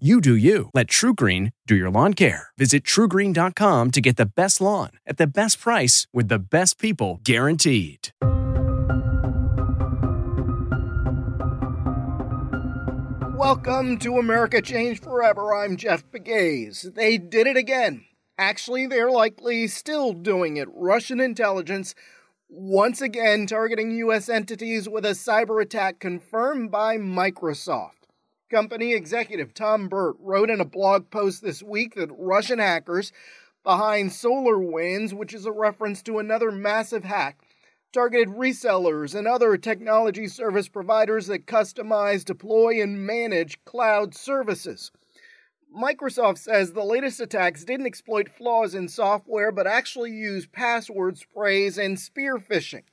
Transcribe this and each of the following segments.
You do you. Let TruGreen do your lawn care. Visit trugreen.com to get the best lawn at the best price with the best people guaranteed. Welcome to America Changed Forever. I'm Jeff Pegues. They did it again. Actually, they're likely still doing it. Russian intelligence once again targeting U.S. entities with a cyber attack confirmed by Microsoft. Company executive Tom Burt wrote in a blog post this week that Russian hackers behind SolarWinds, which is a reference to another massive hack, targeted resellers and other technology service providers that customize, deploy, and manage cloud services. Microsoft says the latest attacks didn't exploit flaws in software, but actually used password sprays and spear phishing.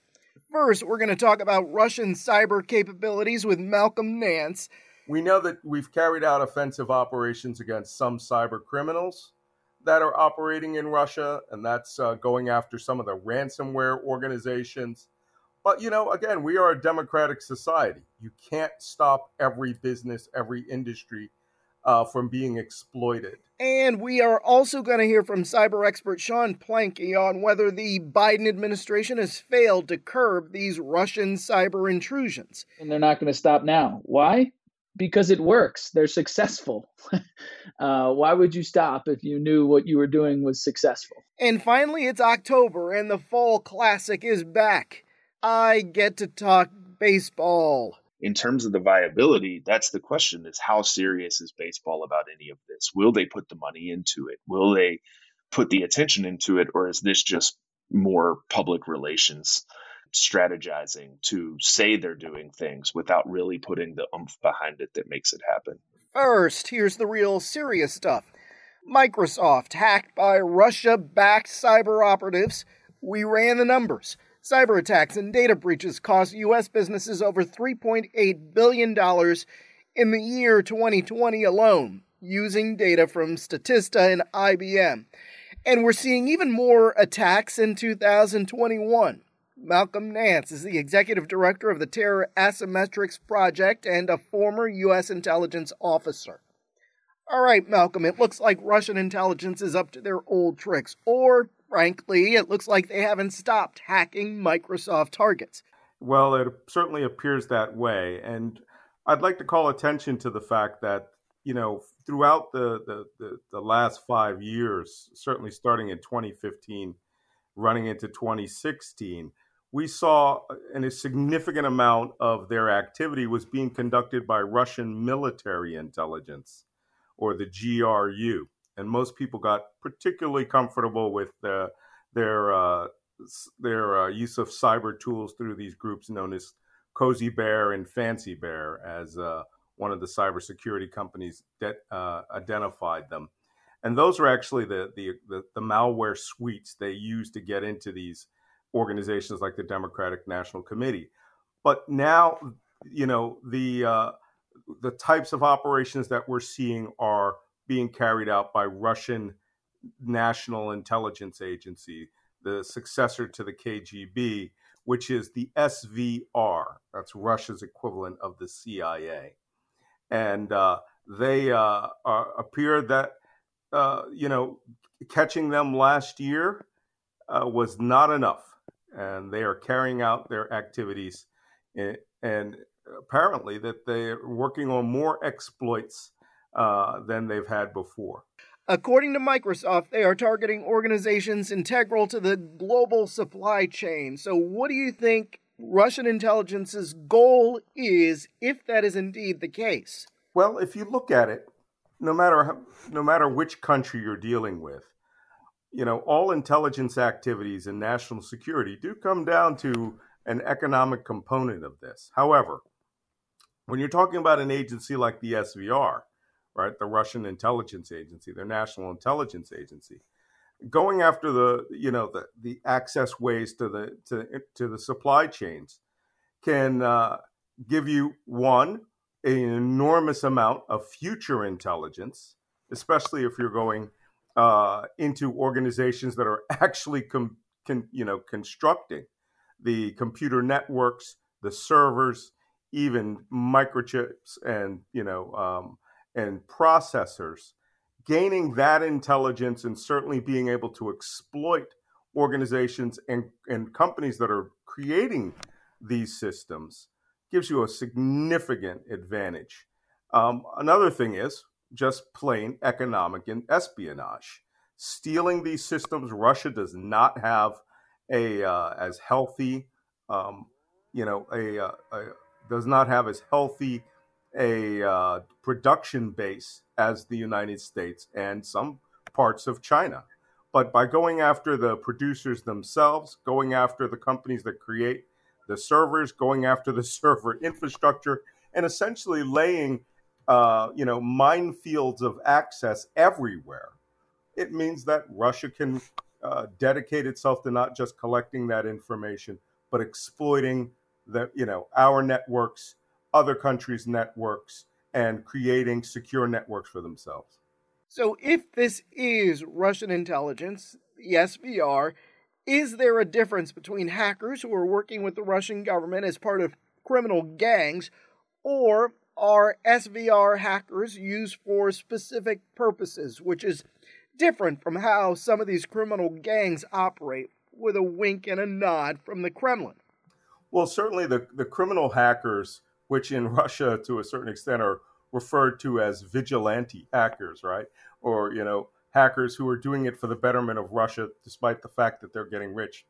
First, we're going to talk about Russian cyber capabilities with Malcolm Nance. We know that we've carried out offensive operations against some cyber criminals that are operating in Russia, and that's uh, going after some of the ransomware organizations. But, you know, again, we are a democratic society. You can't stop every business, every industry uh, from being exploited. And we are also going to hear from cyber expert Sean Plankey on whether the Biden administration has failed to curb these Russian cyber intrusions. And they're not going to stop now. Why? Because it works. They're successful. uh, why would you stop if you knew what you were doing was successful? And finally, it's October and the Fall Classic is back. I get to talk baseball. In terms of the viability, that's the question is how serious is baseball about any of this? Will they put the money into it? Will they put the attention into it? Or is this just more public relations? Strategizing to say they're doing things without really putting the oomph behind it that makes it happen. First, here's the real serious stuff Microsoft hacked by Russia backed cyber operatives. We ran the numbers. Cyber attacks and data breaches cost U.S. businesses over $3.8 billion in the year 2020 alone, using data from Statista and IBM. And we're seeing even more attacks in 2021. Malcolm Nance is the executive director of the Terror Asymmetrics Project and a former U.S. intelligence officer. All right, Malcolm, it looks like Russian intelligence is up to their old tricks, or, frankly, it looks like they haven't stopped hacking Microsoft targets. Well, it certainly appears that way. And I'd like to call attention to the fact that, you know, throughout the, the, the, the last five years, certainly starting in 2015, running into 2016, we saw and a significant amount of their activity was being conducted by Russian military intelligence or the GRU. And most people got particularly comfortable with the, their, uh, their uh, use of cyber tools through these groups known as Cozy Bear and Fancy Bear, as uh, one of the cybersecurity companies that uh, identified them. And those are actually the, the, the, the malware suites they use to get into these organizations like the Democratic National Committee. But now, you know, the uh, the types of operations that we're seeing are being carried out by Russian National Intelligence Agency, the successor to the KGB, which is the SVR. That's Russia's equivalent of the CIA, and uh, they uh, are, appear that uh, you know catching them last year uh, was not enough and they are carrying out their activities. And apparently, that they're working on more exploits uh, than they've had before. According to Microsoft, they are targeting organizations integral to the global supply chain. So, what do you think Russian intelligence's goal is, if that is indeed the case? Well, if you look at it, no matter how, no matter which country you're dealing with, you know, all intelligence activities and national security do come down to an economic component of this. However, when you're talking about an agency like the SVR, right, the Russian intelligence agency, their national intelligence agency, going after the you know the the access ways to the to to the supply chains can uh, give you one an enormous amount of future intelligence, especially if you're going uh, into organizations that are actually com- con- you know constructing the computer networks, the servers, even microchips and you know um, and processors. Gaining that intelligence and certainly being able to exploit organizations and, and companies that are creating these systems gives you a significant advantage. Um, another thing is just plain economic and espionage. Stealing these systems, Russia does not have a uh, as healthy, um, you know, a, a, uh, a, does not have as healthy a uh, production base as the United States and some parts of China. But by going after the producers themselves, going after the companies that create the servers, going after the server infrastructure, and essentially laying, uh, you know, minefields of access everywhere. It means that Russia can uh, dedicate itself to not just collecting that information, but exploiting the, you know, our networks, other countries' networks, and creating secure networks for themselves. So, if this is Russian intelligence, the SVR, is there a difference between hackers who are working with the Russian government as part of criminal gangs, or are SVR hackers used for specific purposes, which is different from how some of these criminal gangs operate, with a wink and a nod from the Kremlin? Well, certainly the, the criminal hackers, which in Russia to a certain extent are referred to as vigilante hackers, right? Or, you know, hackers who are doing it for the betterment of Russia, despite the fact that they're getting rich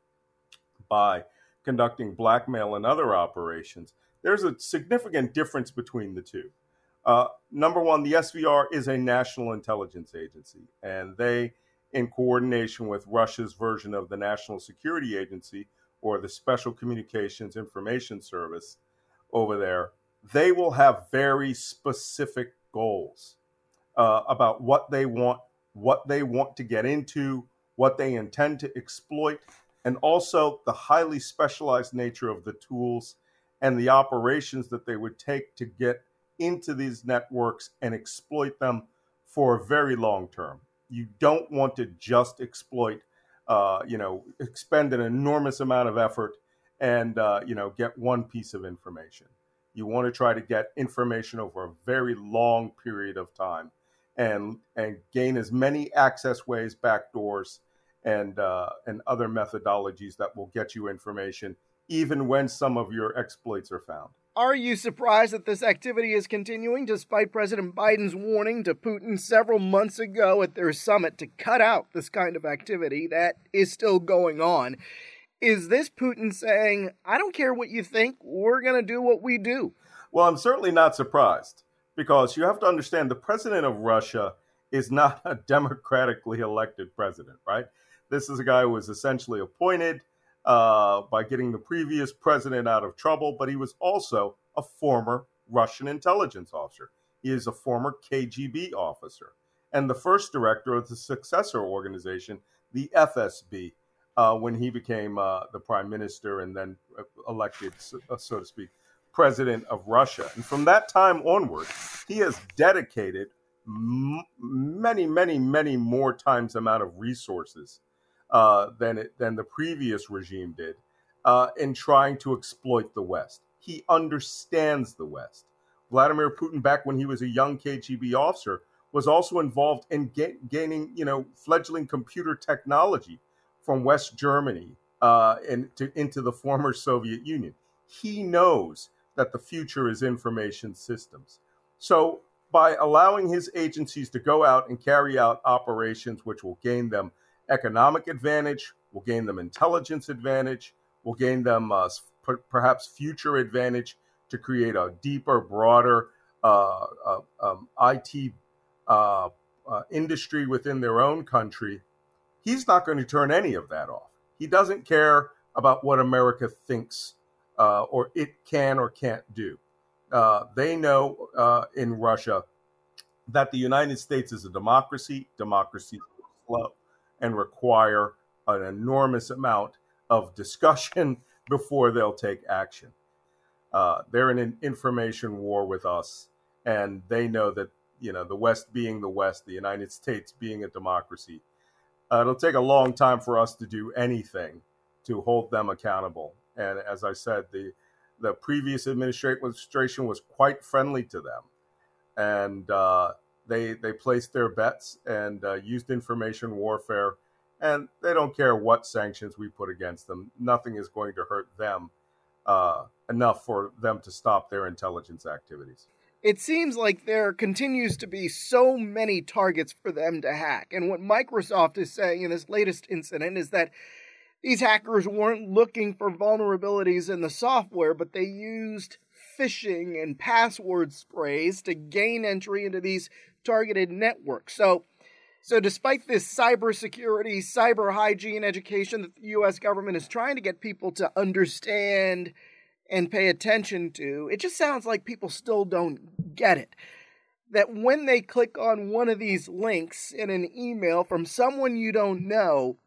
by conducting blackmail and other operations. There's a significant difference between the two. Uh, number one, the SVR is a national intelligence agency, and they, in coordination with Russia's version of the National Security Agency or the Special Communications Information Service over there, they will have very specific goals uh, about what they want what they want to get into, what they intend to exploit, and also the highly specialized nature of the tools and the operations that they would take to get into these networks and exploit them for a very long term. You don't want to just exploit, uh, you know, expend an enormous amount of effort and, uh, you know, get one piece of information. You want to try to get information over a very long period of time and and gain as many access ways, backdoors, and uh, and other methodologies that will get you information, even when some of your exploits are found. Are you surprised that this activity is continuing despite President Biden's warning to Putin several months ago at their summit to cut out this kind of activity that is still going on? Is this Putin saying, I don't care what you think, we're going to do what we do? Well, I'm certainly not surprised because you have to understand the president of Russia is not a democratically elected president, right? This is a guy who was essentially appointed uh, by getting the previous president out of trouble, but he was also a former Russian intelligence officer. He is a former KGB officer and the first director of the successor organization, the FSB, uh, when he became uh, the prime minister and then elected, so, uh, so to speak, president of Russia. And from that time onward, he has dedicated m- many, many, many more times amount of resources uh, than it, than the previous regime did uh, in trying to exploit the West. He understands the West. Vladimir Putin, back when he was a young KGB officer, was also involved in ga- gaining, you know, fledgling computer technology from West Germany uh, and to, into the former Soviet Union. He knows that the future is information systems. So, by allowing his agencies to go out and carry out operations which will gain them economic advantage, will gain them intelligence advantage, will gain them uh, p- perhaps future advantage to create a deeper, broader uh, uh, um, IT uh, uh, industry within their own country, he's not going to turn any of that off. He doesn't care about what America thinks uh, or it can or can't do. They know in Russia that the United States is a democracy. Democracy is slow and require an enormous amount of discussion before they'll take action. Uh, they're in an information war with us, and they know that you know the West being the West, the United States being a democracy, uh, it'll take a long time for us to do anything to hold them accountable. And as I said, the the previous administration was quite friendly to them, and uh, they they placed their bets and uh, used information warfare. And they don't care what sanctions we put against them. Nothing is going to hurt them uh, enough for them to stop their intelligence activities it seems like there continues to be so many targets for them to hack. And what Microsoft is saying in this latest incident is that these hackers weren't looking for vulnerabilities in the software, but they used phishing and password sprays to gain entry into these targeted networks. So, so despite this cybersecurity, cyber hygiene education that the US government is trying to get people to understand and pay attention to, it just sounds like people still don't get it. That when they click on one of these links in an email from someone you don't know,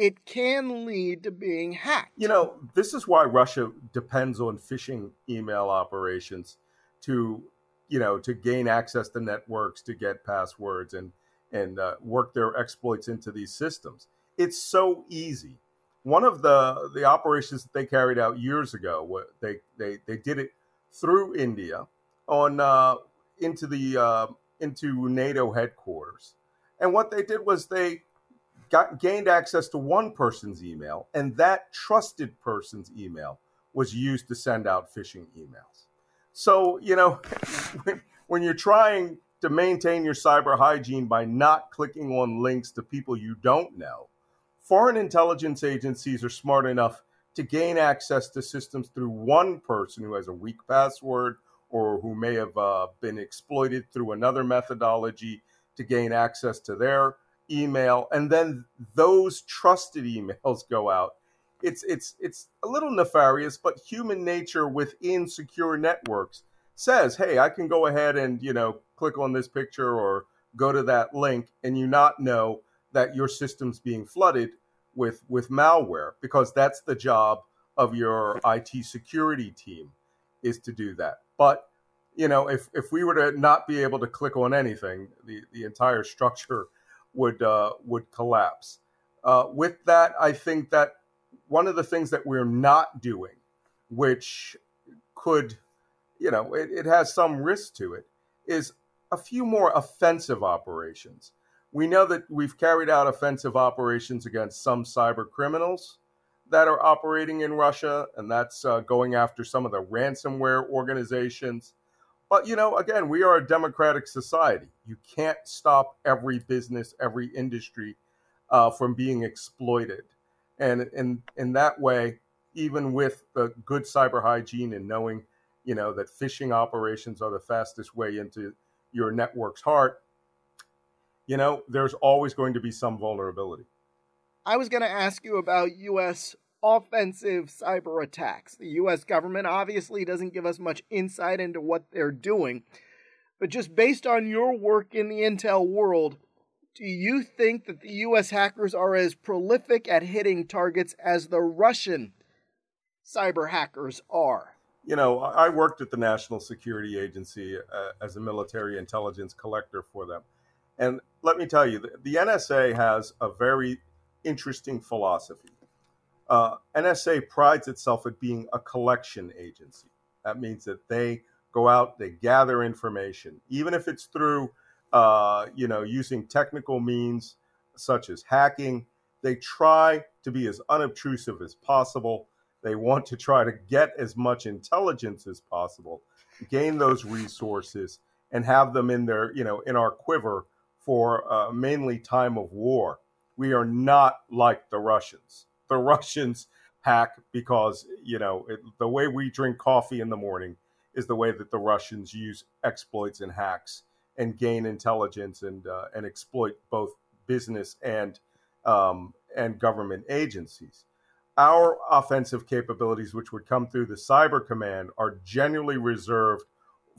it can lead to being hacked. You know, this is why Russia depends on phishing email operations to, you know, to gain access to networks, to get passwords, and and uh, work their exploits into these systems. It's so easy one of the the operations that they carried out years ago, they they they did it through India on uh, into the uh, into NATO headquarters, and what they did was they got gained access to one person's email, and that trusted person's email was used to send out phishing emails. So you know, when, you're trying to maintain your cyber hygiene by not clicking on links to people you don't know foreign intelligence agencies are smart enough to gain access to systems through one person who has a weak password or who may have uh, been exploited through another methodology to gain access to their email. And then those trusted emails go out it's it's it's a little nefarious but human nature within secure networks says hey i can go ahead and you know click on this picture or go to that link and you not know that your system's being flooded with with malware because that's the job of your IT security team is to do that. But you know, if if we were to not be able to click on anything, the the entire structure would uh, would collapse. Uh, with that, I think that one of the things that we're not doing, which could, you know, it, it has some risk to it, is a few more offensive operations. We know that we've carried out offensive operations against some cyber criminals that are operating in Russia, and that's uh, going after some of the ransomware organizations. But, you know, again, we are a democratic society. You can't stop every business, every industry uh, from being exploited. And in, in that way, even with the good cyber hygiene and knowing, you know, that phishing operations are the fastest way into your network's heart, you know, there's always going to be some vulnerability. I was going to ask you about U.S. offensive cyber attacks. The U.S. government obviously doesn't give us much insight into what they're doing. But just based on your work in the intel world, do you think that the U.S. hackers are as prolific at hitting targets as the Russian cyber hackers are? You know, I worked at the National Security Agency uh, as a military intelligence collector for them. And let me tell you, the, NSA has a very interesting philosophy. Uh, NSA prides itself at being a collection agency. That means that they go out, they gather information, even if it's through, uh, you know, using technical means such as hacking. They try to be as unobtrusive as possible. They want to try to get as much intelligence as possible, gain those resources, and have them in their, you know, in our quiver for uh, mainly time of war. We are not like the Russians. The Russians hack because, you know, it, the way we drink coffee in the morning is the way that the Russians use exploits and hacks and gain intelligence and uh, and exploit both business and um, and government agencies. Our offensive capabilities, which would come through the Cyber Command, are generally reserved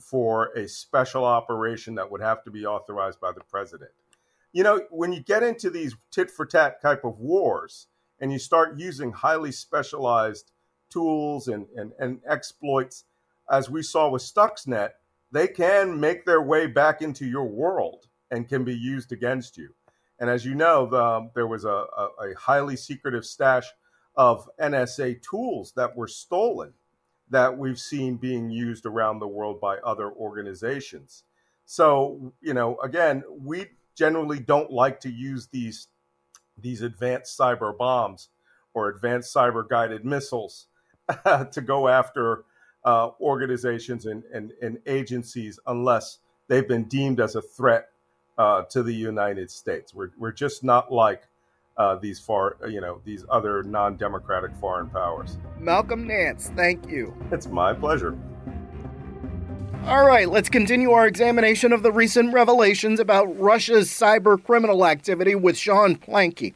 for a special operation that would have to be authorized by the president. You know, when you get into these tit for tat type of wars and you start using highly specialized tools and, and, and exploits, as we saw with Stuxnet, they can make their way back into your world and can be used against you. And as you know, the, there was a, a, a highly secretive stash of NSA tools that were stolen that we've seen being used around the world by other organizations. So, you know, again, we generally don't like to use these these advanced cyber bombs or advanced cyber guided missiles to go after uh, organizations and, and, and agencies unless they've been deemed as a threat uh, to the United States. We're, we're just not like uh, these far, you know, these other non-democratic foreign powers. Malcolm Nance, thank you. It's my pleasure. All right, let's continue our examination of the recent revelations about Russia's cyber criminal activity with Sean Plankey.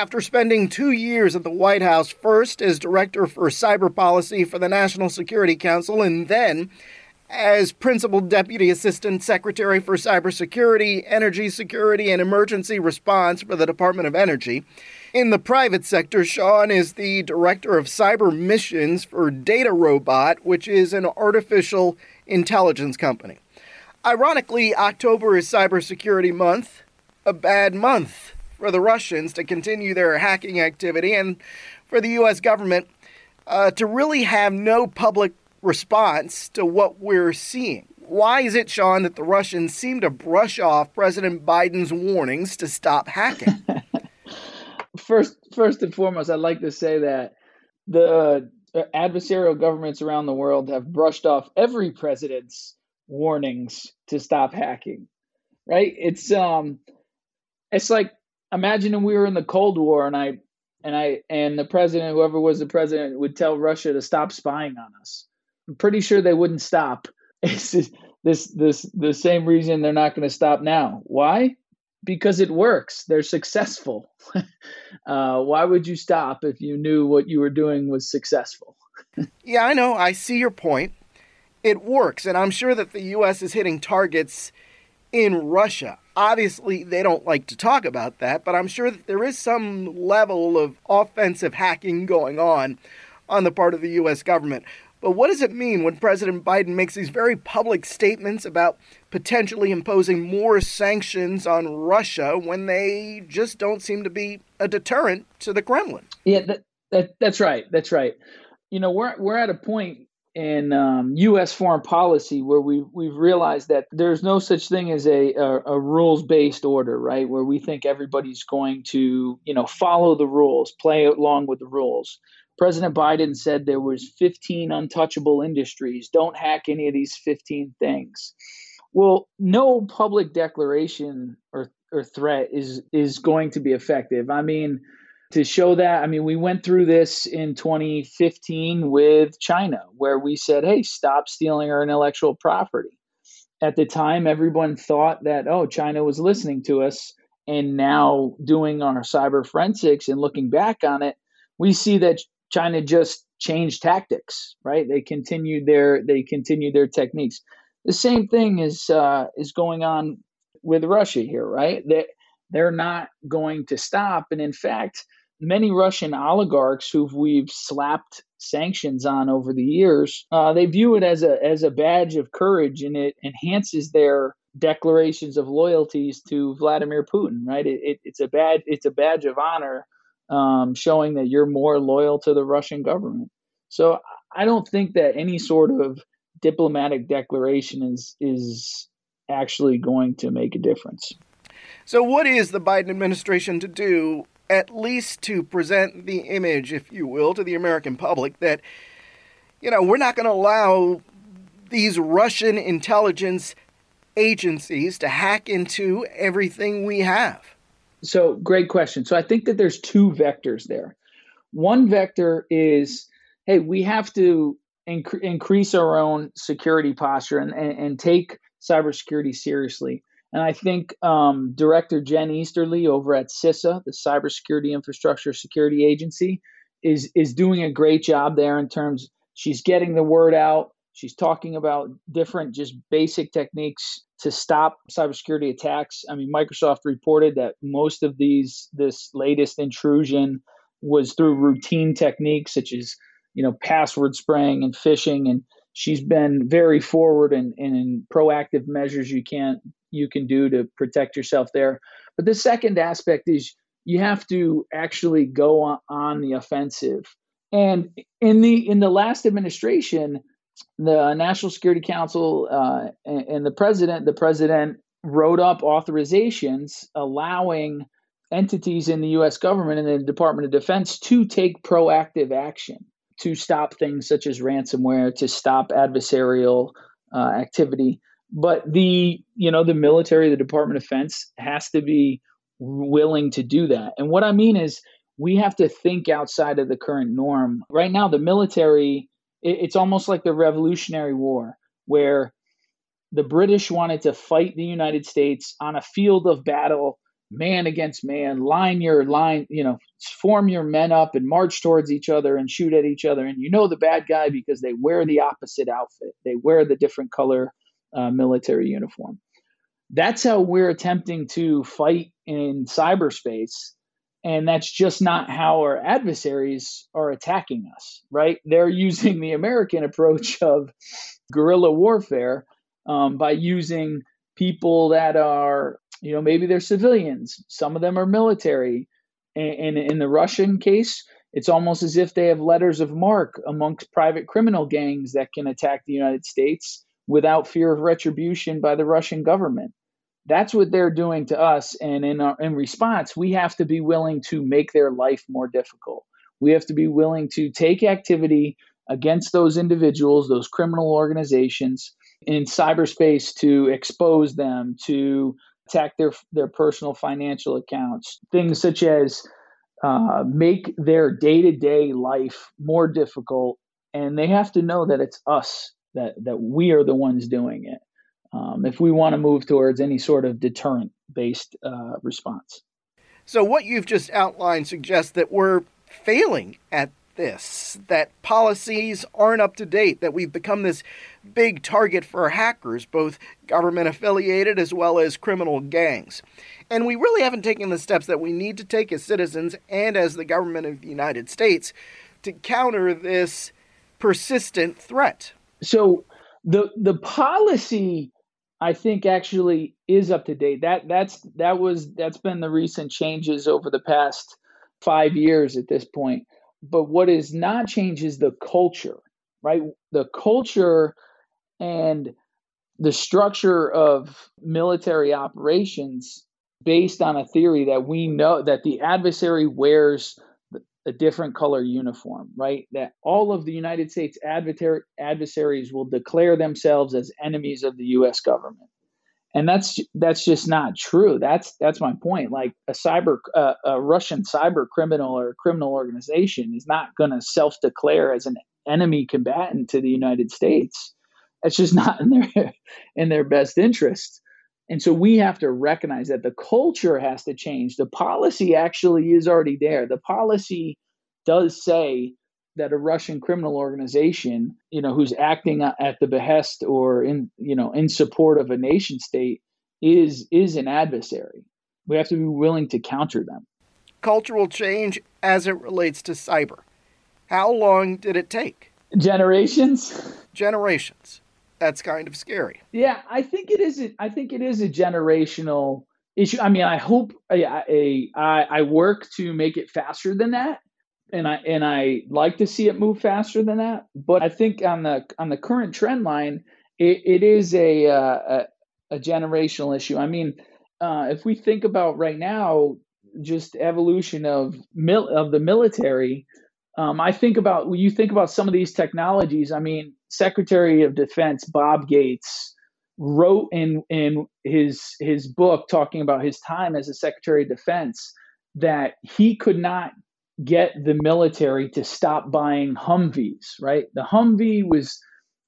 After spending two years at the White House, first as Director for Cyber Policy for the National Security Council, and then as Principal Deputy Assistant Secretary for Cybersecurity, Energy Security, and Emergency Response for the Department of Energy. In the private sector, Sean is the Director of Cyber Missions for DataRobot, which is an artificial intelligence company. Ironically, October is Cybersecurity Month, a bad month for the Russians to continue their hacking activity and for the U.S. government uh, to really have no public response to what we're seeing. Why is it, Sean, that the Russians seem to brush off President Biden's warnings to stop hacking? first, first and foremost, I'd like to say that the uh, adversarial governments around the world have brushed off every president's warnings to stop hacking. Right? It's um, it's like imagining we were in the Cold War and I and I and the president, whoever was the president, would tell Russia to stop spying on us I'm pretty sure they wouldn't stop. It's this this the same reason they're not going to stop now. Why? Because it works. They're successful. uh, why would you stop if you knew what you were doing was successful? yeah, I know. I see your point. It works, and I'm sure that the U.S. is hitting targets in Russia. Obviously, they don't like to talk about that, but I'm sure that there is some level of offensive hacking going on on the part of the U.S. government. But what does it mean when President Biden makes these very public statements about potentially imposing more sanctions on Russia when they just don't seem to be a deterrent to the Kremlin? Yeah, that, that, that's right. That's right. You know, we're we're at a point in um, U.S. foreign policy where we we've realized that there's no such thing as a a, a rules based order, right? Where we think everybody's going to you know follow the rules, play along with the rules. President Biden said there was 15 untouchable industries. Don't hack any of these 15 things. Well, no public declaration or, or threat is is going to be effective. I mean, to show that, I mean, we went through this in 2015 with China, where we said, "Hey, stop stealing our intellectual property." At the time, everyone thought that, oh, China was listening to us, and now doing our cyber forensics and looking back on it, we see that China just changed tactics, right? They continued their they continued their techniques. The same thing is uh, is going on with Russia here, right? They they're not going to stop, and in fact, many Russian oligarchs who we've slapped sanctions on over the years, uh, they view it as a as a badge of courage, and it enhances their declarations of loyalties to Vladimir Putin, right? It, it, it's a bad it's a badge of honor um, showing that you're more loyal to the Russian government. So I don't think that any sort of diplomatic declaration is is actually going to make a difference. So what is the Biden administration to do at least to present the image if you will to the American public that you know, we're not going to allow these Russian intelligence agencies to hack into everything we have. So, great question. So, I think that there's two vectors there. One vector is, hey, we have to inc- increase our own security posture and, and, and take cybersecurity seriously. And I think um, Director Jen Easterly over at CISA, the Cybersecurity Infrastructure Security Agency, is is doing a great job there in terms she's getting the word out. She's talking about different just basic techniques to stop cybersecurity attacks. I mean, Microsoft reported that most of these this latest intrusion was through routine techniques such as you know password spraying and phishing and she's been very forward and in, in proactive measures you can you can do to protect yourself there but the second aspect is you have to actually go on, on the offensive and in the in the last administration the national security council uh, and, and the president the president wrote up authorizations allowing entities in the US government and the Department of Defense to take proactive action to stop things such as ransomware, to stop adversarial uh, activity. But the you know the military, the Department of Defense has to be willing to do that. And what I mean is we have to think outside of the current norm. Right now, the military it's almost like the Revolutionary War, where the British wanted to fight the United States on a field of battle man against man, line your line, you know, form your men up and march towards each other and shoot at each other. And you know the bad guy because they wear the opposite outfit, they wear the different color uh, military uniform. That's how we're attempting to fight in cyberspace. And that's just not how our adversaries are attacking us, right? They're using the American approach of guerrilla warfare um, by using people that are you know, maybe they're civilians. Some of them are military. And, in the Russian case, it's almost as if they have letters of marque amongst private criminal gangs that can attack the United States without fear of retribution by the Russian government. That's what they're doing to us. And in, our, in response, we have to be willing to make their life more difficult. We have to be willing to take activity against those individuals, those criminal organizations in cyberspace to expose them, to attack their their personal financial accounts. Things such as uh, make their day to day life more difficult, and they have to know that it's us that that we are the ones doing it. Um, if we want to move towards any sort of deterrent based uh, response. So, what you've just outlined suggests that we're failing at this, that policies aren't up to date, that we've become this big target for hackers, both government affiliated as well as criminal gangs. And we really haven't taken the steps that we need to take as citizens and as the government of the United States to counter this persistent threat. So the the policy I think actually is up to date. That that's that was that's been the recent changes over the past 5 years at this point. But what is not changed is the culture, right? The culture and the structure of military operations based on a theory that we know that the adversary wears a different color uniform, right? That all of the United States adversaries will declare themselves as enemies of the US government. And that's that's just not true. That's that's my point. Like a cyber uh, a russian cyber criminal or criminal organization is not going to self-declare as an enemy combatant to the united states. That's just not in their in their best interest and so we have to recognize that the culture has to change the policy actually is already there the policy does say that a Russian criminal organization, you know, who's acting at the behest or in, you know, in support of a nation state is is an adversary. We have to be willing to counter them. Cultural change as it relates to cyber. How long did it take? Generations. Generations. That's kind of scary. Yeah, I think it is. A, I think it is a generational issue. I mean, I hope I, I, I work to make it faster than that and I and I like to see it move faster than that. But I think on the on the current trend line, it, it is a, uh, a, a generational issue. I mean, uh, if we think about right now, just evolution of mil- of the military. Um, I think about when you think about some of these technologies. I mean, Secretary of Defense Bob Gates wrote in in his his book talking about his time as a Secretary of Defense that he could not get the military to stop buying Humvees, right? The Humvee was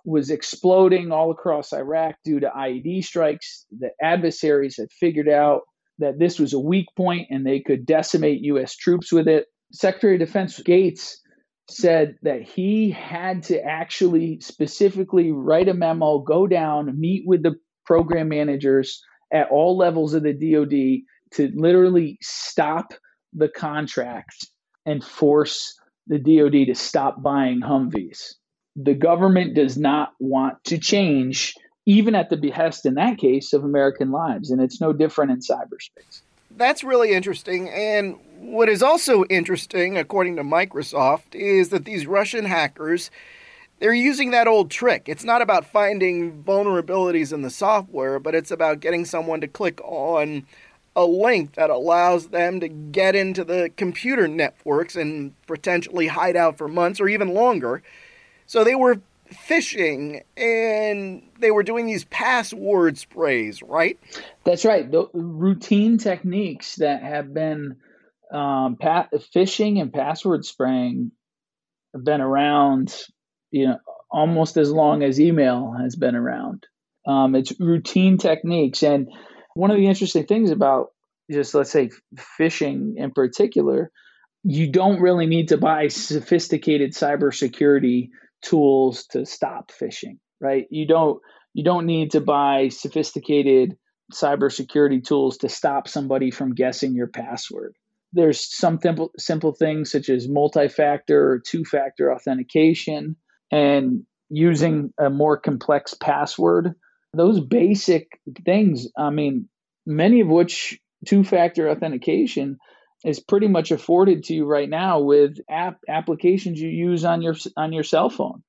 was exploding all across Iraq due to IED strikes. The adversaries had figured out that this was a weak point and they could decimate U.S. troops with it. Secretary of Defense Gates said that he had to actually specifically write a memo, go down, meet with the program managers at all levels of the DoD to literally stop the contract and force the DoD to stop buying Humvees. The government does not want to change, even at the behest, in that case, of American lives. And it's no different in cyberspace. That's really interesting. And what is also interesting, according to Microsoft, is that these Russian hackers they're using that old trick. It's not about finding vulnerabilities in the software, but it's about getting someone to click on a link that allows them to get into the computer networks and potentially hide out for months or even longer. So they were phishing and they were doing these password sprays, right? That's right. The routine techniques that have been um, pa- phishing and password spraying have been around, you know, almost as long as email has been around. Um, it's routine techniques, and one of the interesting things about just let's say phishing in particular, you don't really need to buy sophisticated cybersecurity tools to stop phishing, right? You don't you don't need to buy sophisticated cybersecurity tools to stop somebody from guessing your password. There's some simple simple things such as multi-factor or two-factor authentication and using a more complex password those basic things, I mean, many of which two factor authentication is pretty much afforded to you right now with app applications you use on your on your cell phone.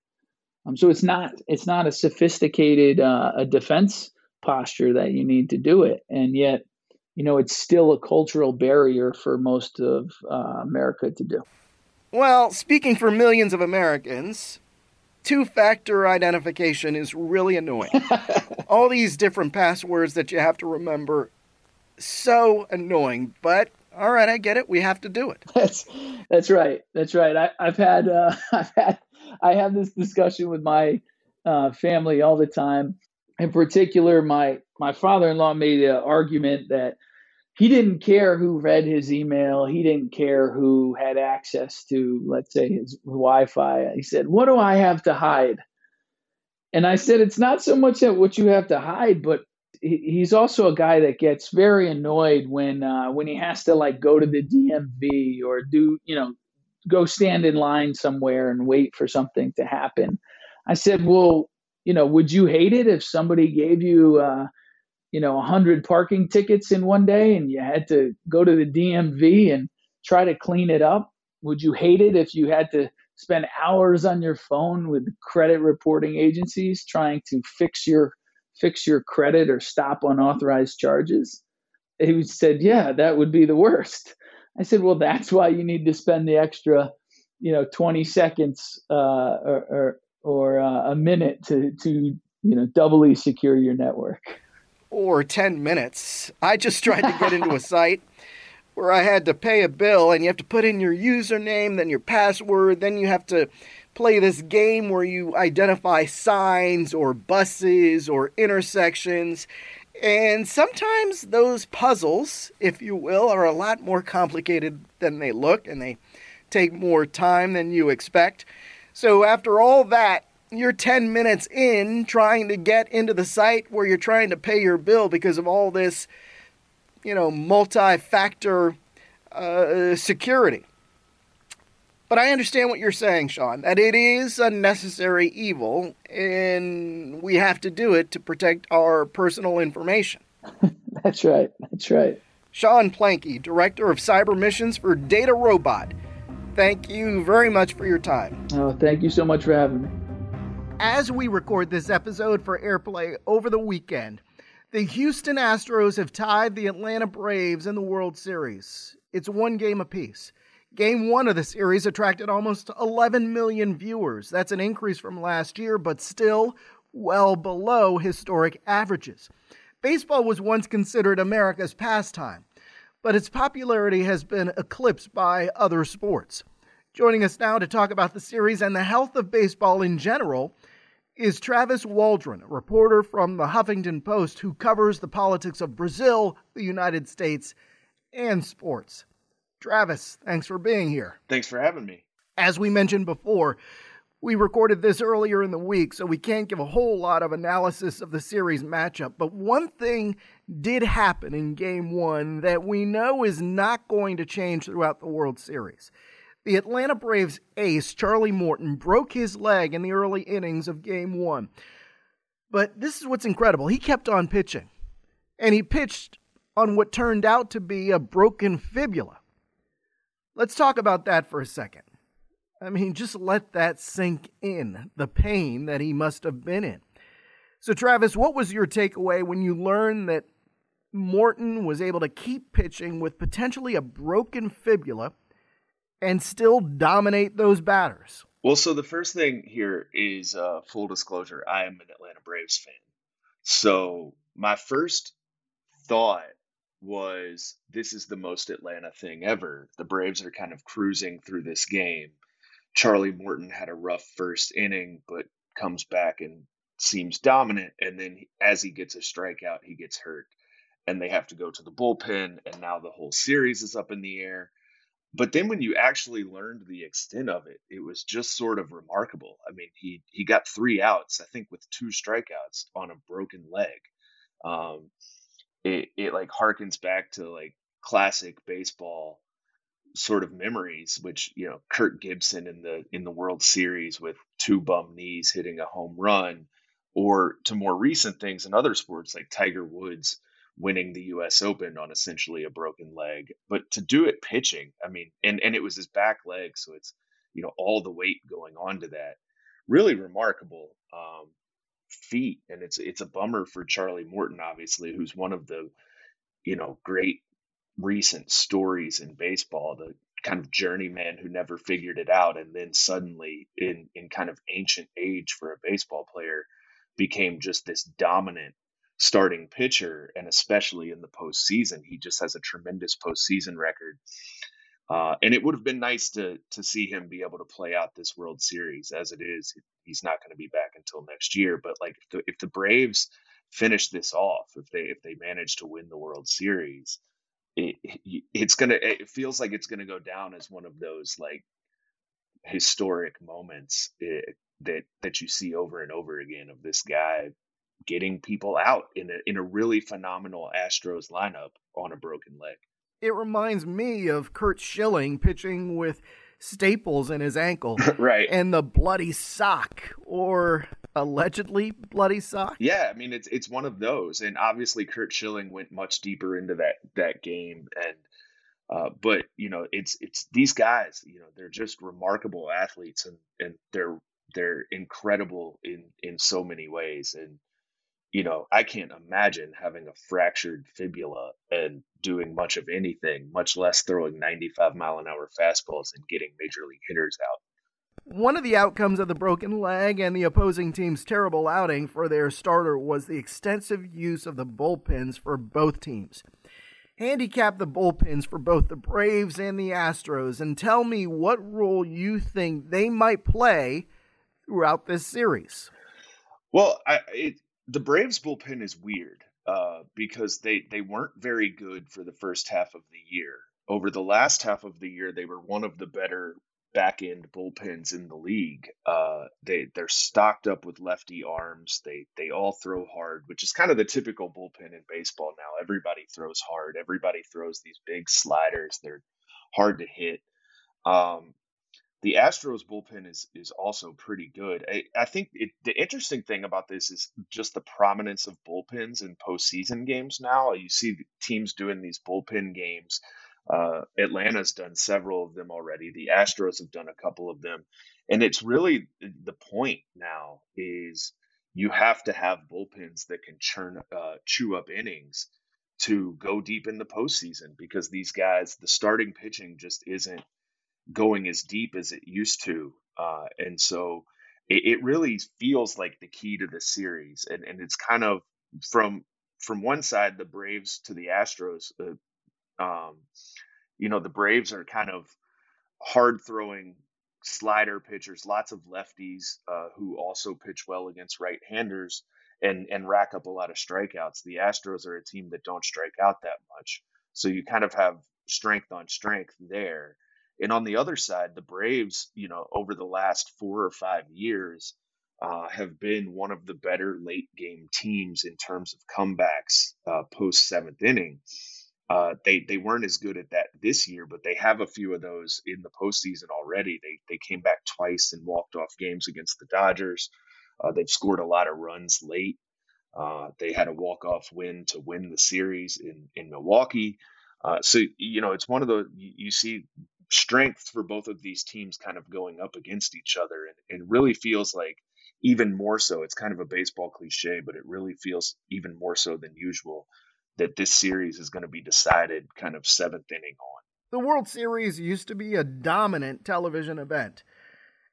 Um, so it's not it's not a sophisticated uh, a defense posture that you need to do it, and yet you know it's still a cultural barrier for most of uh, America to do. Well, speaking for millions of Americans, two factor identification is really annoying. All these different passwords that you have to remember, so annoying. But all right, I get it. We have to do it. That's that's right. That's right. I, have had uh, I've had I have this discussion with my uh, family all the time. In particular, my my father in law made an argument that he didn't care who read his email. He didn't care who had access to, let's say, his Wi Fi. He said, What do I have to hide? And I said, It's not so much that what you have to hide, but he's also a guy that gets very annoyed when uh, when he has to like go to the DMV or do you know go stand in line somewhere and wait for something to happen. I said, well, you know, would you hate it if somebody gave you uh, you know 100 parking tickets in one day and you had to go to the DMV and try to clean it up? Would you hate it if you had to spend hours on your phone with credit reporting agencies trying to fix your fix your credit or stop unauthorized charges? He said yeah that would be the worst. I said well that's why you need to spend the extra you know 20 seconds uh, or or, or uh, a minute to to you know doubly secure your network or 10 minutes. I just tried to get into a site where I had to pay a bill and you have to put in your username, then your password, then you have to play this game where you identify signs or buses or intersections. And sometimes those puzzles, if you will, are a lot more complicated than they look and they take more time than you expect. So, after all that, you're 10 minutes in trying to get into the site where you're trying to pay your bill because of all this, you know, multi factor uh, security. But I understand what you're saying, Sean, that it is a necessary evil and we have to do it to protect our personal information. That's right. That's right. Sean Plankey, Director of Cyber Missions for DataRobot. Thank you very much for your time. Oh, thank you so much for having me. As we record this episode for airplay over the weekend, the Houston Astros have tied the Atlanta Braves in the World Series. It's one game apiece. Game one of the series attracted almost 11 million viewers. That's an increase from last year, but still well below historic averages. Baseball was once considered America's pastime, but its popularity has been eclipsed by other sports. Joining us now to talk about the series and the health of baseball in general is Travis Waldron, a reporter from the Huffington Post who covers the politics of Brazil, the United States, and sports. Travis, thanks for being here. Thanks for having me. As we mentioned before, we recorded this earlier in the week, so we can't give a whole lot of analysis of the series matchup. But one thing did happen in game one that we know is not going to change throughout the World Series. The Atlanta Braves ace, Charlie Morton, broke his leg in the early innings of game one. But this is what's incredible. He kept on pitching, and he pitched on what turned out to be a broken fibula. Let's talk about that for a second. I mean, just let that sink in the pain that he must have been in. So, Travis, what was your takeaway when you learned that Morton was able to keep pitching with potentially a broken fibula and still dominate those batters? Well, so the first thing here is uh, full disclosure I am an Atlanta Braves fan. So, my first thought was this is the most Atlanta thing ever. The Braves are kind of cruising through this game Charlie Morton had a rough first inning, but comes back and seems dominant. And then as he gets a strikeout, he gets hurt. And they have to go to the bullpen. And now the whole series is up in the air. But then when you actually learned the extent of it, it was just sort of remarkable. I mean, he he got three outs, I think, with two strikeouts on a broken leg. Um, it it like harkens back to like classic baseball sort of memories, which you know Kirk Gibson in the in the World Series with two bum knees hitting a home run, or to more recent things in other sports like Tiger Woods winning the U.S. Open on essentially a broken leg. But to do it pitching, I mean, and and it was his back leg, so it's you know all the weight going onto that. Really remarkable um, feat, and it's it's a bummer for Charlie Morton, obviously, who's one of the you know great recent stories in baseball, the kind of journeyman who never figured it out and then suddenly in in kind of ancient age for a baseball player became just this dominant starting pitcher and especially in the postseason he just has a tremendous postseason record uh, and it would have been nice to to see him be able to play out this World Series as it is. He's not going to be back until next year, but like if the, if the Braves finish this off, if they if they manage to win the World Series, it, it's gonna it feels like it's gonna go down as one of those like historic moments it, eh, that that you see over and over again of this guy getting people out in a in a really phenomenal Astros lineup on a broken leg. It reminds me of Curt Schilling pitching with staples in his ankle, right, and the bloody sock, or allegedly bloody sock. Yeah, I mean it's it's one of those, and obviously Curt Schilling went much deeper into that that game, and uh, but you know it's it's these guys, you know, they're just remarkable athletes, and and they're they're incredible in in so many ways, and you know I can't imagine having a fractured fibula and doing much of anything, much less throwing 95 mile an hour fastballs and getting major league hitters out. One of the outcomes of the broken leg and the opposing team's terrible outing for their starter was the extensive use of the bullpens for both teams. Handicap the bullpens for both the Braves and the Astros and tell me what role you think they might play throughout this series. Well, I, it, the Braves bullpen is weird uh, because they, they weren't very good for the first half of the year. Over the last half of the year, they were one of the better back end bullpens in the league. Uh, they they're stocked up with lefty arms. They they all throw hard, which is kind of the typical bullpen in baseball now. Everybody throws hard. Everybody throws these big sliders. They're hard to hit. Um, the Astros bullpen is is also pretty good. I, I think it, the interesting thing about this is just the prominence of bullpens in postseason games. Now you see teams doing these bullpen games uh, Atlanta's done several of them already. The Astros have done a couple of them, and it's really the point now is you have to have bullpens that can churn, uh, chew up innings to go deep in the postseason because these guys, the starting pitching just isn't going as deep as it used to, uh, and so it, it, really feels like the key to the series, and and it's kind of from from one side the Braves to the Astros. Uh, um, you know, the Braves are kind of hard throwing slider pitchers, lots of lefties uh, who also pitch well against right-handers and and rack up a lot of strikeouts. The Astros are a team that don't strike out that much, so you kind of have strength on strength there. And on the other side, the Braves, you know, over the last four or five years, uh, have been one of the better late game teams in terms of comebacks uh, post seventh inning. Uh, they they weren't as good at that this year, but they have a few of those in the postseason already. They they came back twice and walked off games against the Dodgers. Uh, they've scored a lot of runs late. Uh, they had a walk off win to win the series in in Milwaukee. Uh, so you know it's one of the you, you, see strength for both of these teams kind of going up against each other, and it really feels like even more so. It's kind of a baseball cliche, but it really feels even more so than usual that this series is going to be decided kind of seventh inning on. The World Series used to be a dominant television event.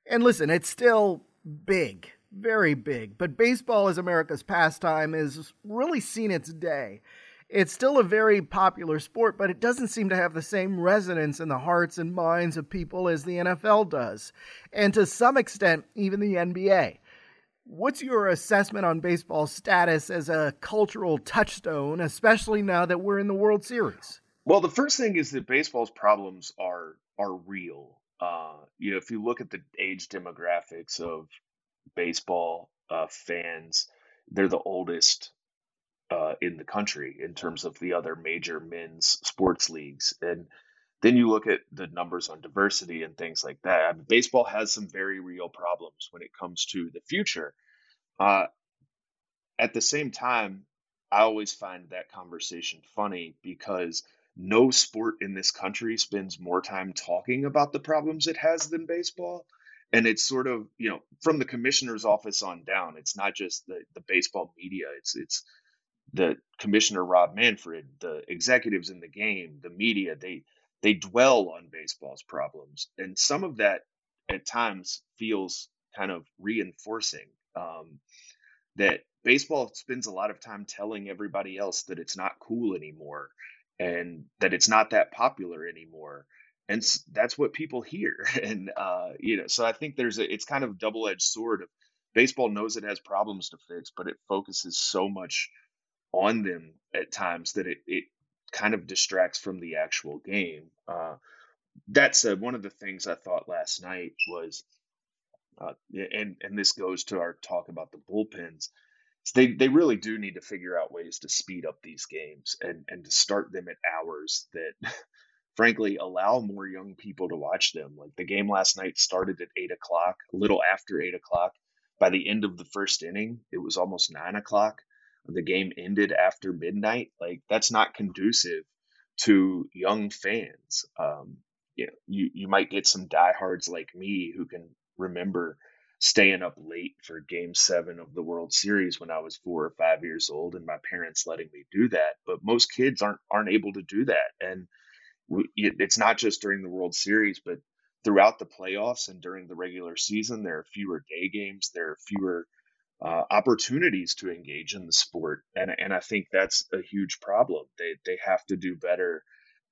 And listen, it's still big, very big, but baseball as America's pastime has really seen its day. It's still a very popular sport, but it doesn't seem to have the same resonance in the hearts and minds of people as the NFL does, and to some extent, even the NBA. What's your assessment on baseball's status as a cultural touchstone, especially now that we're in the World Series? Well, the first thing is that baseball's problems are are real. Uh, you know, if you look at the age demographics of baseball uh, fans, they're the oldest uh, in the country in terms of the other major men's sports leagues, and then you look at the numbers on diversity and things like that. I mean, baseball has some very real problems when it comes to the future. Uh, at the same time, I always find that conversation funny because no sport in this country spends more time talking about the problems it has than baseball. And it's sort of, you know, from the commissioner's office on down, it's not just the, the baseball media, it's it's the commissioner Rob Manfred, the executives in the game, the media, they they dwell on baseball's problems, and some of that at times feels kind of reinforcing. Um, that baseball spends a lot of time telling everybody else that it's not cool anymore and that it's not that popular anymore and that's what people hear and uh, you know so i think there's a it's kind of double-edged sword of baseball knows it has problems to fix but it focuses so much on them at times that it, it kind of distracts from the actual game. Uh, that said, one of the things I thought last night was, uh, and and this goes to our talk about the bullpens. They they really do need to figure out ways to speed up these games and and to start them at hours that, frankly, allow more young people to watch them. Like the game last night started at eight o'clock, a little after eight o'clock. By the end of the first inning, it was almost nine o'clock the game ended after midnight, like that's not conducive to young fans. Um, you, know, you you might get some diehards like me who can remember staying up late for game seven of the World Series when I was four or five years old and my parents letting me do that. But most kids aren't aren't able to do that. And we, it's not just during the World Series, but throughout the playoffs and during the regular season, there are fewer day games, there are fewer uh, opportunities to engage in the sport, and and I think that's a huge problem. They they have to do better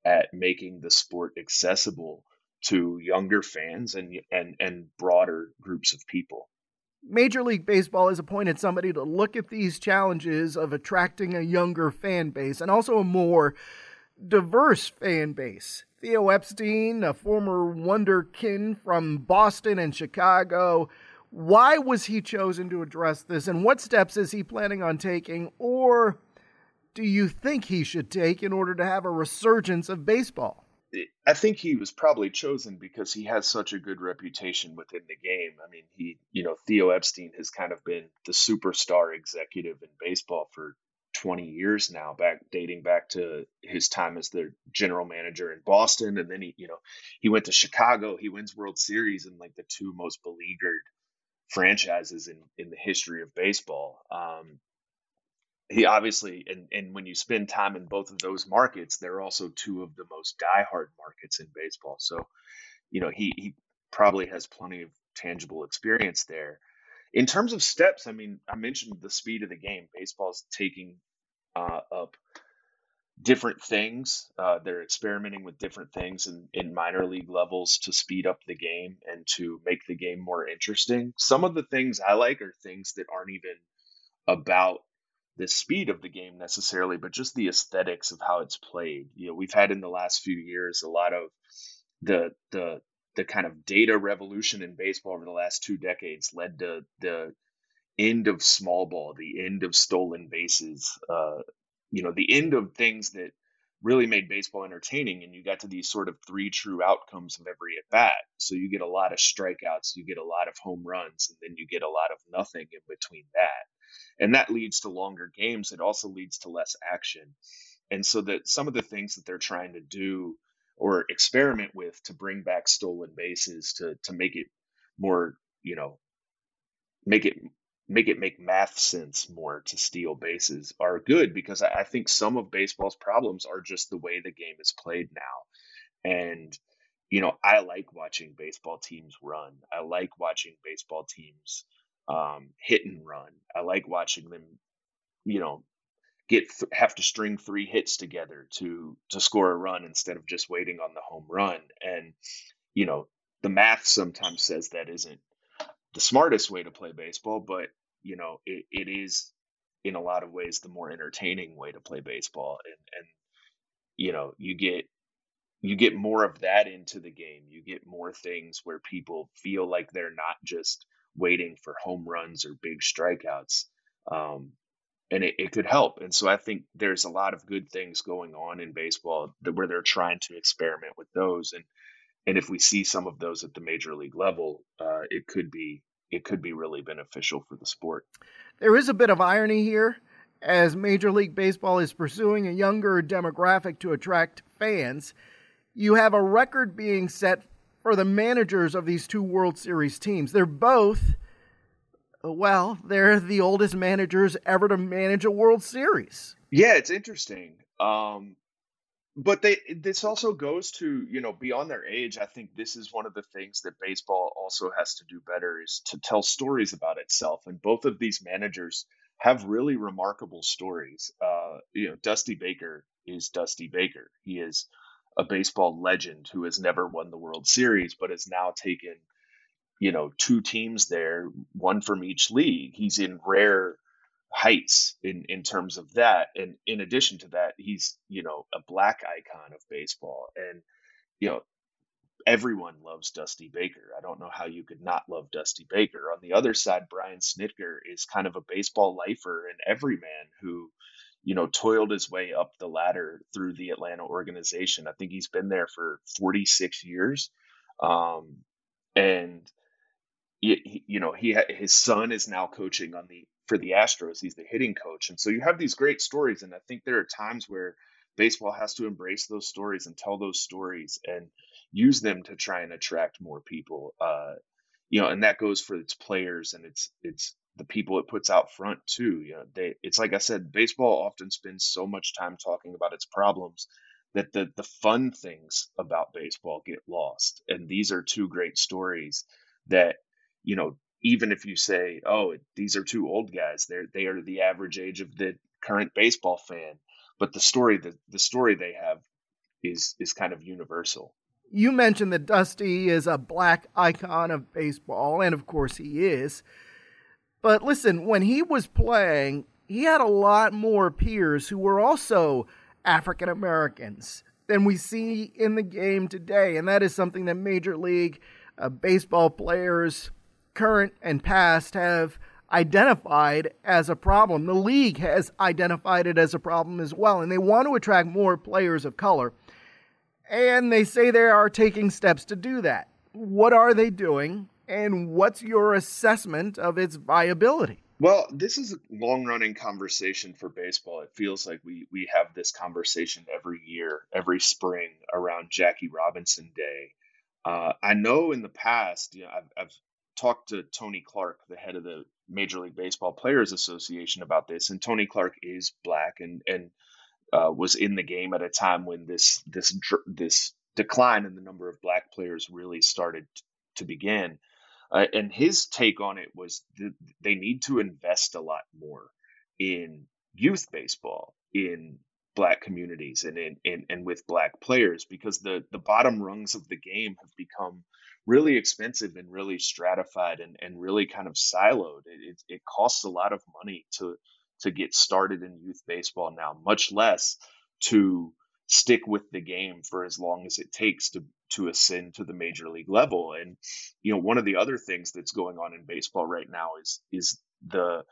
at making the sport accessible to younger fans and and and broader groups of people. Major League Baseball has appointed somebody to look at these challenges of attracting a younger fan base and also a more diverse fan base. Theo Epstein, a former wonderkin from Boston and Chicago, why was he chosen to address this, and what steps is he planning on taking, or do you think he should take in order to have a resurgence of baseball? I think he was probably chosen because he has such a good reputation within the game. I mean, he, you know, Theo Epstein has kind of been the superstar executive in baseball for 20 years now, back dating back to his time as the general manager in Boston. And then he, you know, he went to Chicago, he wins World Series in like the two most beleaguered franchises in in the history of baseball. Um, he obviously, and and when you spend time in both of those markets, they're also two of the most diehard markets in baseball. So, you know, he he probably has plenty of tangible experience there. In terms of steps, I mean, I mentioned the speed of the game. Baseball's taking uh, up different things. Uh, they're experimenting with different things in, in minor league levels to speed up the game and to make the game more interesting. Some of the things I like are things that aren't even about the speed of the game necessarily, but just the aesthetics of how it's played. You know, we've had in the last few years a lot of the the the kind of data revolution in baseball over the last two decades led to the end of small ball, the end of stolen bases, uh, you know, the end of things that really made baseball entertaining. And you got to these sort of three true outcomes of every at bat. So you get a lot of strikeouts, you get a lot of home runs, and then you get a lot of nothing in between that. And that leads to longer games. It also leads to less action. And so that some of the things that they're trying to do or experiment with to bring back stolen bases to to make it more, you know, make it make it make math sense more to steal bases are good because I, think some of baseball's problems are just the way the game is played now. And, you know, I like watching baseball teams run. I like watching baseball teams um, hit and run. I like watching them, you know, get th- have to string three hits together to to score a run instead of just waiting on the home run. And you know, the math sometimes says that isn't the smartest way to play baseball, but you know, it, it is in a lot of ways the more entertaining way to play baseball. And and you know, you get you get more of that into the game. You get more things where people feel like they're not just waiting for home runs or big strikeouts. Um, and it, it could help. And so I think there's a lot of good things going on in baseball that, where they're trying to experiment with those. And and if we see some of those at the major league level, uh, it could be it could be really beneficial for the sport. There is a bit of irony here, as Major League Baseball is pursuing a younger demographic to attract fans. You have a record being set for the managers of these two World Series teams. They're both, well, they're the oldest managers ever to manage a World Series. Yeah, it's interesting. Um, but they this also goes to you know beyond their age i think this is one of the things that baseball also has to do better is to tell stories about itself and both of these managers have really remarkable stories uh, you know dusty baker is dusty baker. He is a baseball legend who has never won the world series but has now taken you know two teams there one from each league. He's in rare heights in in terms of that and in addition to that he's you know a black icon of baseball and you know everyone loves Dusty Baker. I don't know how you could not love Dusty Baker. On the other side, Brian Snitker is kind of a baseball lifer and everyman who, you know, toiled his way up the ladder through the Atlanta organization. I think he's been there for 46 years. Um, and you, you know, he his son is now coaching on the for the Astros. He's the hitting coach. And so you have these great stories. And I think there are times where baseball has to embrace those stories and tell those stories and use them to try and attract more people. Uh, you know, and that goes for its players and it's it's the people it puts out front too. You know, they it's like I said, baseball often spends so much time talking about its problems that the the fun things about baseball get lost. And these are two great stories that you know even if you say, "Oh, these are two old guys," they're they are the average age of the current baseball fan, but the story the the story they have is is kind of universal. You mentioned that Dusty is a black icon of baseball, and of course he is. But listen, when he was playing, he had a lot more peers who were also African Americans than we see in the game today, and that is something that Major League uh, Baseball players current and past have identified as a problem. The league has identified it as a problem as well, and they want to attract more players of color. And they say they are taking steps to do that. What are they doing, and what's your assessment of its viability? Well, this is a long running conversation for baseball. It feels like we, we have this conversation every year, every spring around Jackie Robinson Day. Uh, I know in the past, you know, I've, I've talked to Tony Clark, the head of the Major League Baseball Players Association, about this, and Tony Clark is black and and uh, was in the game at a time when this this this decline in the number of black players really started to begin. Uh, and his take on it was that they need to invest a lot more in youth baseball, in black communities and in, in, and with black players because the the bottom rungs of the game have become really expensive and really stratified and, and really kind of siloed. It, it, it costs a lot of money to to get started in youth baseball now, much less to stick with the game for as long as it takes to to ascend to the major league level. And you know, one of the other things that's going on in baseball right now is is the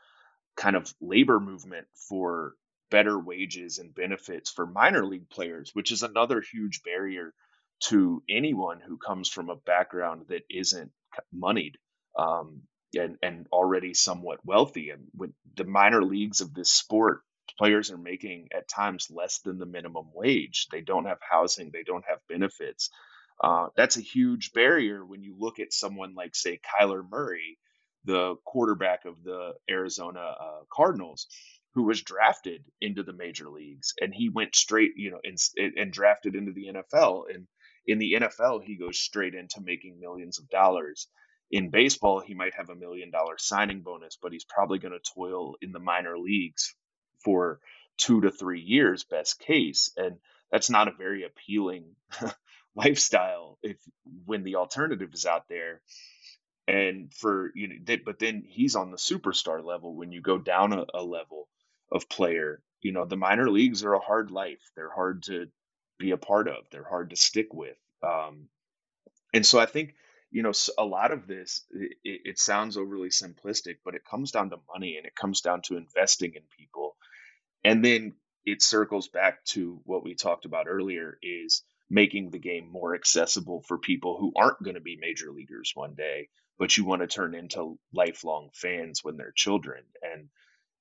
kind of labor movement for better wages and benefits for minor league players, which is another huge barrier to anyone who comes from a background that isn't moneyed um, and, and already somewhat wealthy. And with the minor leagues of this sport, players are making at times less than the minimum wage. They don't have housing, they don't have benefits. Uh, that's a huge barrier when you look at someone like, say, Kyler Murray, the quarterback of the Arizona uh, Cardinals who was drafted into the major leagues and he went straight, you know, and, and drafted into the NFL. And in the NFL, he goes straight into making millions of dollars. In baseball, he might have a million dollar signing bonus, but he's probably going to toil in the minor leagues for two to three years, best case. And that's not a very appealing lifestyle if when the alternative is out there and for you know that but then he's on the superstar level when you go down a, a level of player. You know, the minor leagues are a hard life. They're hard to be a part of. They're hard to stick with. Um, and so I think, you know, a lot of this, it, it sounds overly simplistic, but it comes down to money and it comes down to investing in people. And then it circles back to what we talked about earlier is making the game more accessible for people who aren't going to be major leaguers one day, but you want to turn into lifelong fans when they're children. And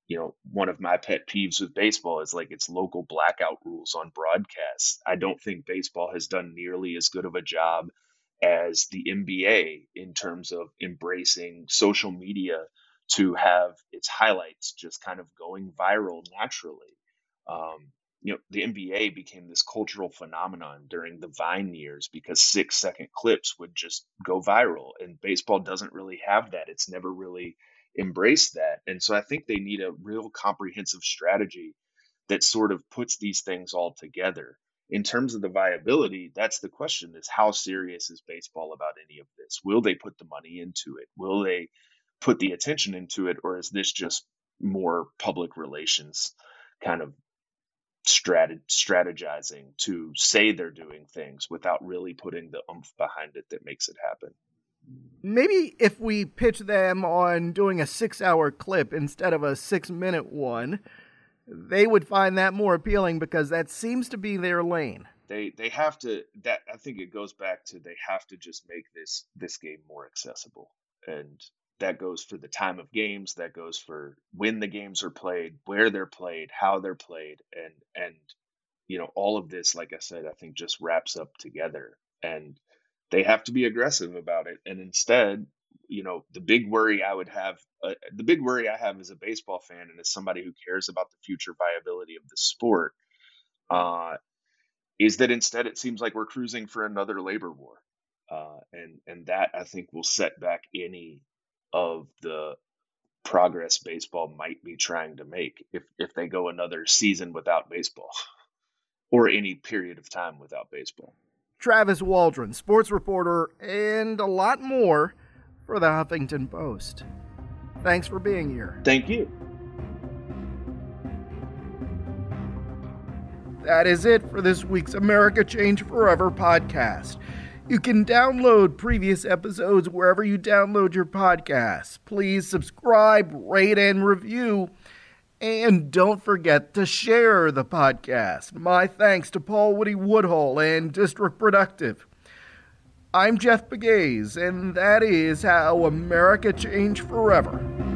you know, one of my pet peeves with baseball is like its local blackout rules on broadcasts. I don't think baseball has done nearly as good of a job as the NBA in terms of embracing social media to have its highlights just kind of going viral naturally. Um, you know, the NBA became this cultural phenomenon during the Vine years because six second clips would just go viral. And baseball doesn't really have that. It's never really embrace that. And so I think they need a real comprehensive strategy that sort of puts these things all together. In terms of the viability, that's the question is how serious is baseball about any of this? Will they put the money into it? Will they put the attention into it? Or is this just more public relations kind of strategizing to say they're doing things without really putting the oomph behind it that makes it happen? Maybe if we pitch them on doing a six hour clip instead of a six minute one, they would find that more appealing because that seems to be their lane. They they have to that I think it goes back to they have to just make this this game more accessible. And that goes for the time of games, that goes for when the games are played, where they're played, how they're played, and and you know, all of this, like I said, I think just wraps up together. And they have to be aggressive about it. And instead, you know, the big worry I would have, uh, the big worry I have as a baseball fan and as somebody who cares about the future viability of the sport, uh, is that instead it seems like we're cruising for another labor war, uh, and and that I think will set back any of the progress baseball might be trying to make if if they go another season without baseball, or any period of time without baseball. Travis Waldron, sports reporter, and a lot more for the Huffington Post. Thanks for being here. Thank you. That is it for this week's America Change Forever podcast. You can download previous episodes wherever you download your podcasts. Please subscribe, rate, and review. And don't forget to share the podcast. My thanks to Paul Woody Woodhull and District Productive. I'm Jeff Pegues, and that is how America changed forever.